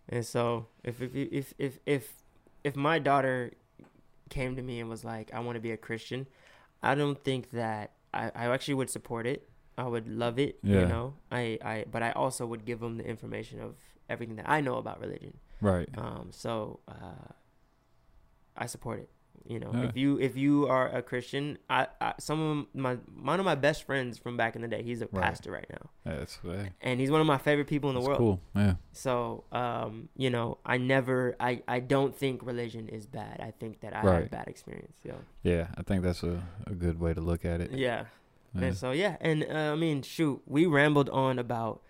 and so if if if if if if my daughter came to me and was like, I want to be a Christian, I don't think that I I actually would support it. I would love it. Yeah. You know, I I but I also would give them the information of everything that I know about religion. Right. Um, so uh, I support it. You know, if you if you are a Christian, I, I some of my one of my best friends from back in the day, he's a Right. pastor right now, That's hey, and he's one of my favorite people in the that's world. cool. Yeah. So, um, you know, I never, I, I don't think religion is bad. I think that I had a bad experience. Yeah, Yeah, I think that's a, a good way to look at it. yeah. Yeah. And so yeah, and uh, I mean, shoot, we rambled on about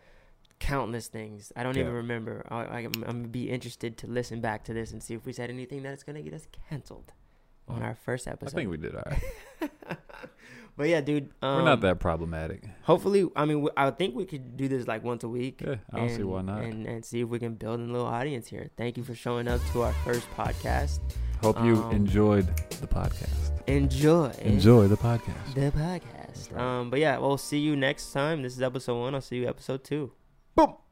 countless things. I don't even remember. I, I, I'm, I'm gonna be interested to listen back to this and see if we said anything that's gonna get us canceled on Oh, our first episode. I think we did all right. *laughs* but yeah, dude. Um, We're not that problematic. Hopefully, I mean, I think we could do this like once a week. Yeah, I don't see why not. And, and see if we can build a little audience here. Thank you for showing up to our first podcast. Hope you um, enjoyed the podcast. Enjoy. Enjoy the podcast. the podcast. right. Um, but yeah, we'll see you next time. This is episode one. I'll see you episode two. Bye.